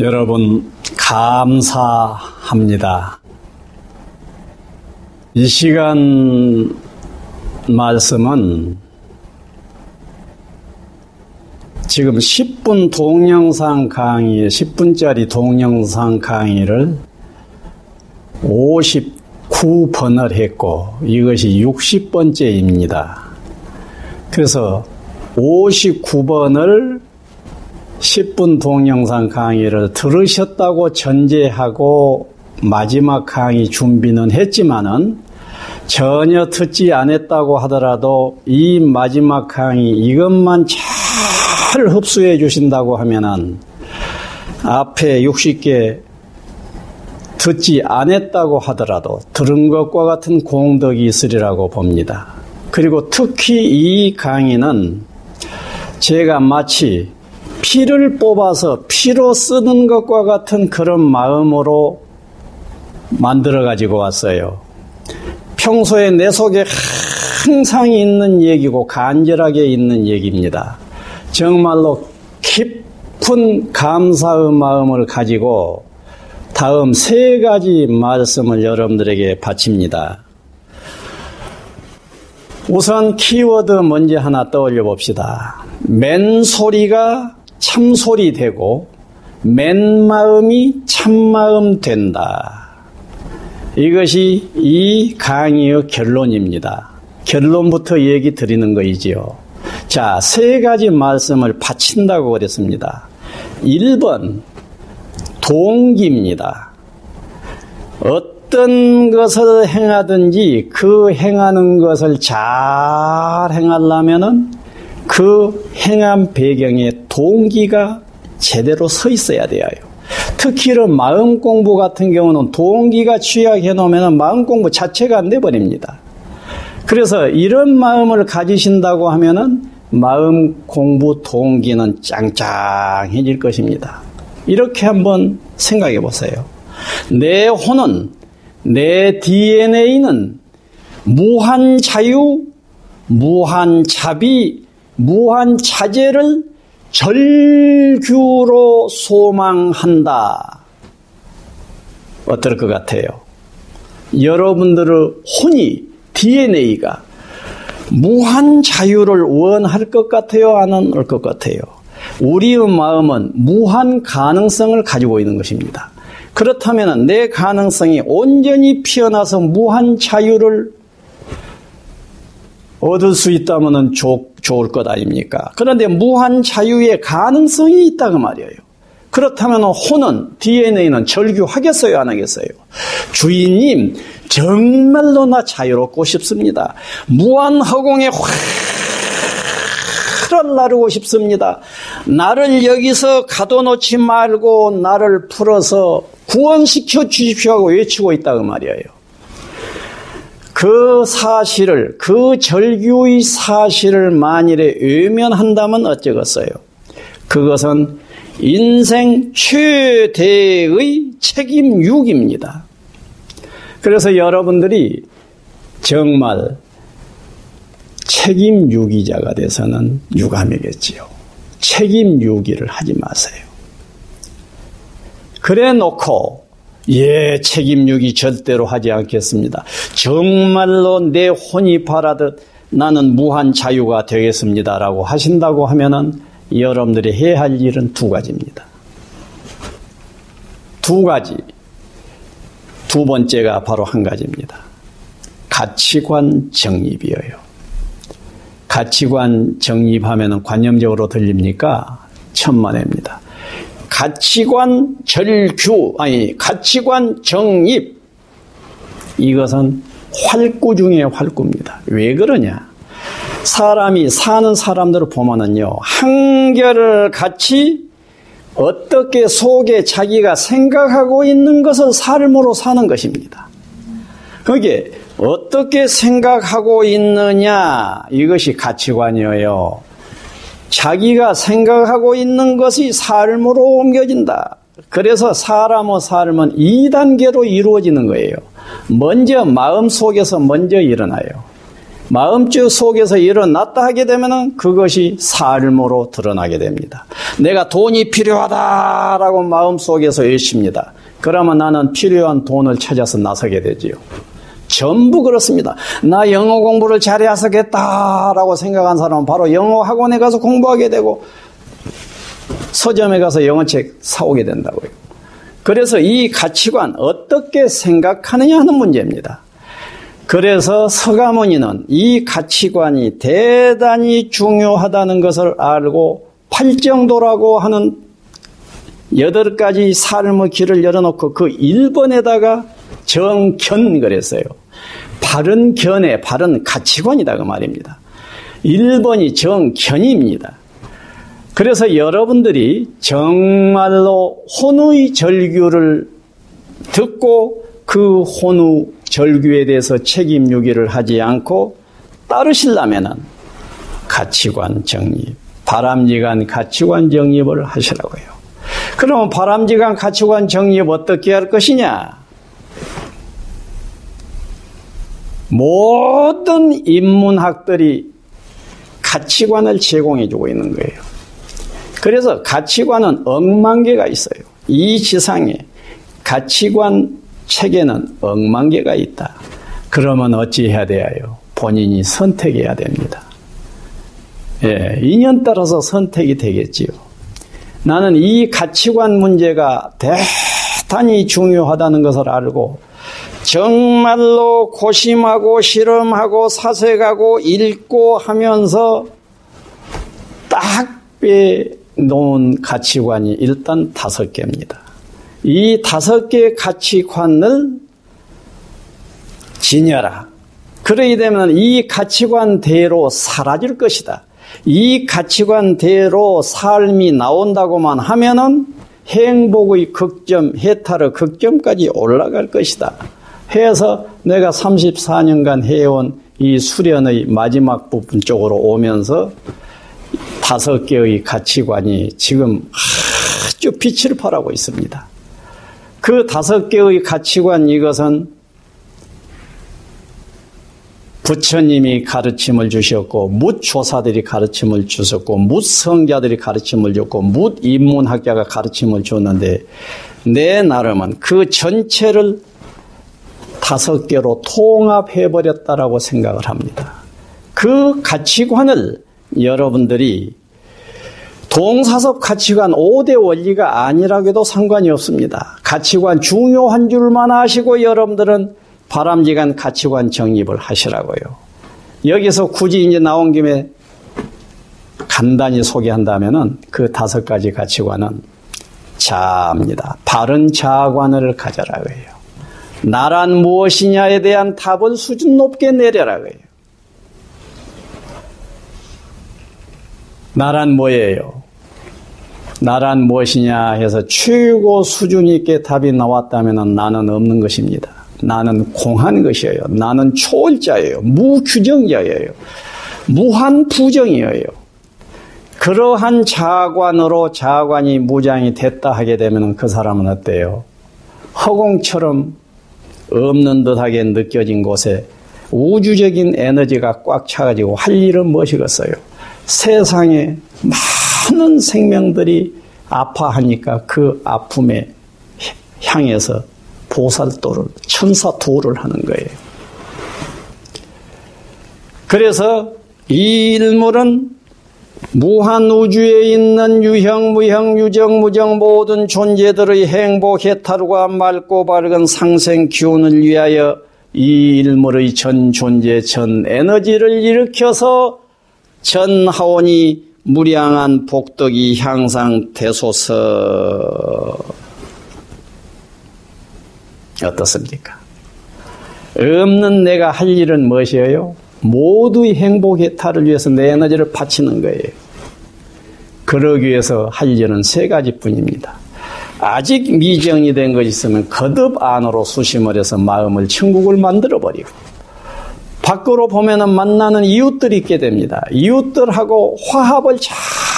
여러분, 감사합니다. 이 시간 말씀은 지금 10분 동영상 강의, 10분짜리 동영상 강의를 59번을 했고, 이것이 60번째입니다. 그래서 59번을 10분 동영상 강의를 들으셨다고 전제하고 마지막 강의 준비는 했지만은 전혀 듣지 않았다고 하더라도 이 마지막 강의 이것만 잘 흡수해 주신다고 하면은 앞에 60개 듣지 않았다고 하더라도 들은 것과 같은 공덕이 있으리라고 봅니다. 그리고 특히 이 강의는 제가 마치 피를 뽑아서 피로 쓰는 것과 같은 그런 마음으로 만들어 가지고 왔어요. 평소에 내 속에 항상 있는 얘기고 간절하게 있는 얘기입니다. 정말로 깊은 감사의 마음을 가지고 다음 세 가지 말씀을 여러분들에게 바칩니다. 우선 키워드 먼저 하나 떠올려 봅시다. 맨소리가 참소리 되고 맨마음이 참마음 된다. 이것이 이 강의의 결론입니다. 결론부터 얘기 드리는 거이지요. 자, 세 가지 말씀을 바친다고 그랬습니다. 1번, 동기입니다. 어떤 것을 행하든지 그 행하는 것을 잘 행하려면은 그 행한 배경에 동기가 제대로 서 있어야 돼요. 특히 이런 마음 공부 같은 경우는 동기가 취약해 놓으면 마음 공부 자체가 안 돼 버립니다. 그래서 이런 마음을 가지신다고 하면은 마음 공부 동기는 짱짱해질 것입니다. 이렇게 한번 생각해 보세요. 내 혼은, 내 DNA는 무한 자유, 무한 자비, 무한 차제를 절규로 소망한다. 어떨 것 같아요? 여러분들의 혼이, DNA가 무한 자유를 원할 것 같아요? 안 할 것 같아요? 우리의 마음은 무한 가능성을 가지고 있는 것입니다. 그렇다면 내 가능성이 온전히 피어나서 무한 자유를 얻을 수 있다면 좋, 좋을 것 아닙니까? 그런데 무한 자유의 가능성이 있다고 말이에요. 그렇다면 혼은, DNA는 절규하겠어요? 안 하겠어요? 주인님, 정말로 나 자유롭고 싶습니다. 무한 허공에 활을 나르고 싶습니다. 나를 여기서 가둬놓지 말고 나를 풀어서 구원시켜 주십시오 하고 외치고 있다고 말이에요. 그 사실을, 그 절규의 사실을 만일에 외면한다면 어쩌겠어요? 그것은 인생 최대의 책임육입니다. 그래서 여러분들이 정말 책임유기자가 돼서는 유감이겠지요. 책임유기를 하지 마세요. 그래 놓고 예, 책임유기 절대로 하지 않겠습니다. 정말로 내 혼이 바라듯 나는 무한 자유가 되겠습니다라고 하신다고 하면은 여러분들이 해야 할 일은 두 가지입니다. 두 가지. 두 번째가 바로 한 가지입니다. 가치관 정립이에요. 가치관 정립하면 관념적으로 들립니까? 천만에입니다. 가치관 절규, 아니, 가치관 정립. 이것은 활구 중의 활구입니다. 왜 그러냐? 사람이 사는 사람들을 보면은요, 한결 같이 어떻게 속에 자기가 생각하고 있는 것을 삶으로 사는 것입니다. 거기에 어떻게 생각하고 있느냐, 이것이 가치관이에요. 자기가 생각하고 있는 것이 삶으로 옮겨진다. 그래서 사람의 삶은 2단계로 이루어지는 거예요. 먼저 마음 속에서 먼저 일어나요. 마음주 속에서 일어났다 하게 되면 그것이 삶으로 드러나게 됩니다. 내가 돈이 필요하다라고 마음 속에서 외칩니다. 그러면 나는 필요한 돈을 찾아서 나서게 되지요. 전부 그렇습니다. 나 영어 공부를 잘해야겠다라고 생각한 사람은 바로 영어 학원에 가서 공부하게 되고 서점에 가서 영어책 사오게 된다고요. 그래서 이 가치관 어떻게 생각하느냐 하는 문제입니다. 그래서 서가모니는 이 가치관이 대단히 중요하다는 것을 알고 팔정도라고 하는 여덟 가지 삶의 길을 열어놓고 그 1번에다가 정견 그랬어요. 바른 견해, 바른 가치관이다 그 말입니다. 1번이 정견입니다. 그래서 여러분들이 정말로 혼의 절규를 듣고 그 혼의 절규에 대해서 책임 유기를 하지 않고 따르시려면은 가치관 정립, 바람직한 가치관 정립을 하시라고요. 그러면 바람직한 가치관 정립 어떻게 할 것이냐? 모든 인문학들이 가치관을 제공해주고 있는 거예요. 그래서 가치관은 억만 개가 있어요. 이 지상에 가치관 책에는 억만 개가 있다. 그러면 어찌 해야 돼요? 본인이 선택해야 됩니다. 예, 인연 따라서 선택이 되겠지요. 나는 이 가치관 문제가 대단히 중요하다는 것을 알고 정말로 고심하고 실험하고 사색하고 읽고 하면서 딱 빼놓은 가치관이 일단 다섯 개입니다. 이 다섯 개의 가치관을 지녀라. 그러게 되면 이 가치관대로 사라질 것이다. 이 가치관대로 삶이 나온다고만 하면은 행복의 극점, 해탈의 극점까지 올라갈 것이다. 해서 내가 34년간 해온 이 수련의 마지막 부분 쪽으로 오면서 다섯 개의 가치관이 지금 아주 빛을 발하고 있습니다. 그 다섯 개의 가치관 이것은 부처님이 가르침을 주셨고 묻 조사들이 가르침을 주셨고 묻 성자들이 가르침을 줬고 묻 인문학자가 가르침을 줬는데 내 나름은 그 전체를 다섯 개로 통합해 버렸다라고 생각을 합니다. 그 가치관을 여러분들이 동사섭 가치관 5대 원리가 아니라고 해도 상관이 없습니다. 가치관 중요한 줄만 아시고 여러분들은 바람직한 가치관 정립을 하시라고요. 여기서 굳이 이제 나온 김에 간단히 소개한다면은 그 다섯 가지 가치관은 자입니다. 바른 자아관을 가져라고 해요. 나란 무엇이냐에 대한 답을 수준 높게 내려라고 해요. 나란 뭐예요? 나란 무엇이냐 해서 최고 수준 있게 답이 나왔다면 나는 없는 것입니다. 나는 공한 것이에요. 나는 초월자예요. 무규정자예요. 무한 부정이에요. 그러한 자관으로 자관이 무장이 됐다 하게 되면 그 사람은 어때요? 허공처럼 없는 듯하게 느껴진 곳에 우주적인 에너지가 꽉 차가지고 할 일은 무엇이겠어요? 세상에 많은 생명들이 아파하니까 그 아픔에 향해서 보살도를, 천사도를 하는 거예요. 그래서 이 일물은 무한 우주에 있는 유형, 무형, 유정, 무정 모든 존재들의 행복, 해탈과 맑고 밝은 상생 기운을 위하여 이 일물의 전 존재, 전 에너지를 일으켜서 전 하원이 무량한 복덕이 향상되소서. 어떻습니까? 없는 내가 할 일은 무엇이에요? 모두의 행복 해탈을 위해서 내 에너지를 바치는 거예요. 그러기 위해서 할 일은 세 가지뿐입니다. 아직 미정이 된 것이 있으면 거듭 안으로 수심을 해서 마음을 천국을 만들어 버리고 밖으로 보면은 만나는 이웃들이 있게 됩니다. 이웃들하고 화합을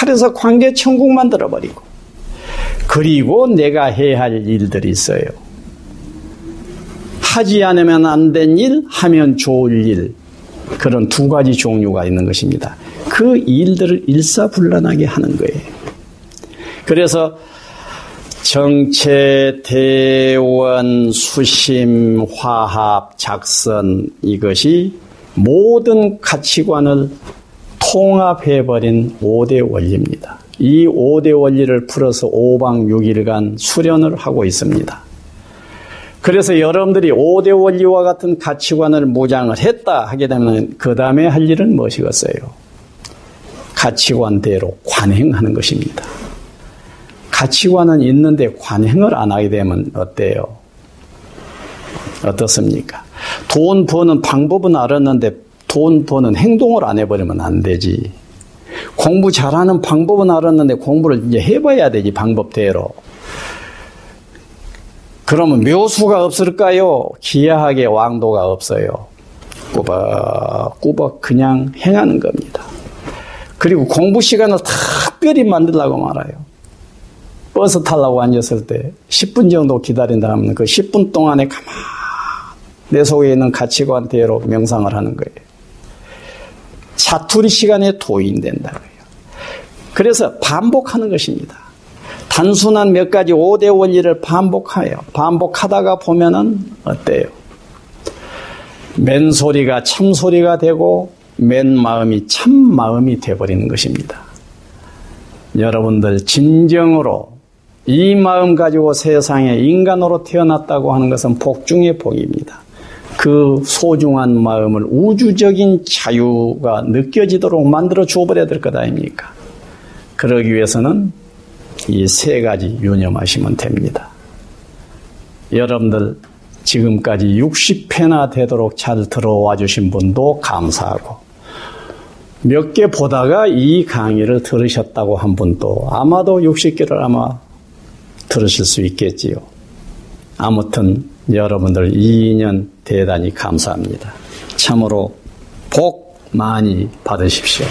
잘해서 관계 천국 만들어 버리고 그리고 내가 해야 할 일들이 있어요. 하지 않으면 안 된 일, 하면 좋을 일. 그런 두 가지 종류가 있는 것입니다. 그 일들을 일사불란하게 하는 거예요. 그래서 정체, 대원, 수심, 화합, 작선 이것이 모든 가치관을 통합해버린 5대 원리입니다. 이 5대 원리를 풀어서 5박 6일간 수련을 하고 있습니다. 그래서 여러분들이 5대 원리와 같은 가치관을 무장을 했다 하게 되면 그 다음에 할 일은 무엇이겠어요? 가치관대로 관행하는 것입니다. 가치관은 있는데 관행을 안 하게 되면 어때요? 어떻습니까? 돈 버는 방법은 알았는데 돈 버는 행동을 안 해버리면 안 되지. 공부 잘하는 방법은 알았는데 공부를 이제 해봐야 되지, 방법대로. 그러면 묘수가 없을까요? 기야하게 왕도가 없어요. 꾸벅꾸벅 그냥 행하는 겁니다. 그리고 공부 시간을 특별히 만들라고 말아요. 버스 타려고 앉았을 때 10분 정도 기다린다 하면 그 10분 동안에 가만 내 속에 있는 가치관대로 명상을 하는 거예요. 자투리 시간에 도인된다고요. 그래서 반복하는 것입니다. 단순한 몇 가지 5대 원리를 반복하여 반복하다가 보면은 어때요? 맨소리가 참소리가 되고 맨 마음이 참 마음이 되어버리는 것입니다. 여러분들 진정으로 이 마음 가지고 세상에 인간으로 태어났다고 하는 것은 복 중의 복입니다. 그 소중한 마음을 우주적인 자유가 느껴지도록 만들어 주어버려야 될 것 아닙니까? 그러기 위해서는 이 세 가지 유념하시면 됩니다. 여러분들 지금까지 60회나 되도록 잘 들어와 주신 분도 감사하고 몇 개 보다가 이 강의를 들으셨다고 한 분도 아마도 60개를 아마 들으실 수 있겠지요. 아무튼 여러분들 2년 대단히 감사합니다. 참으로 복 많이 받으십시오.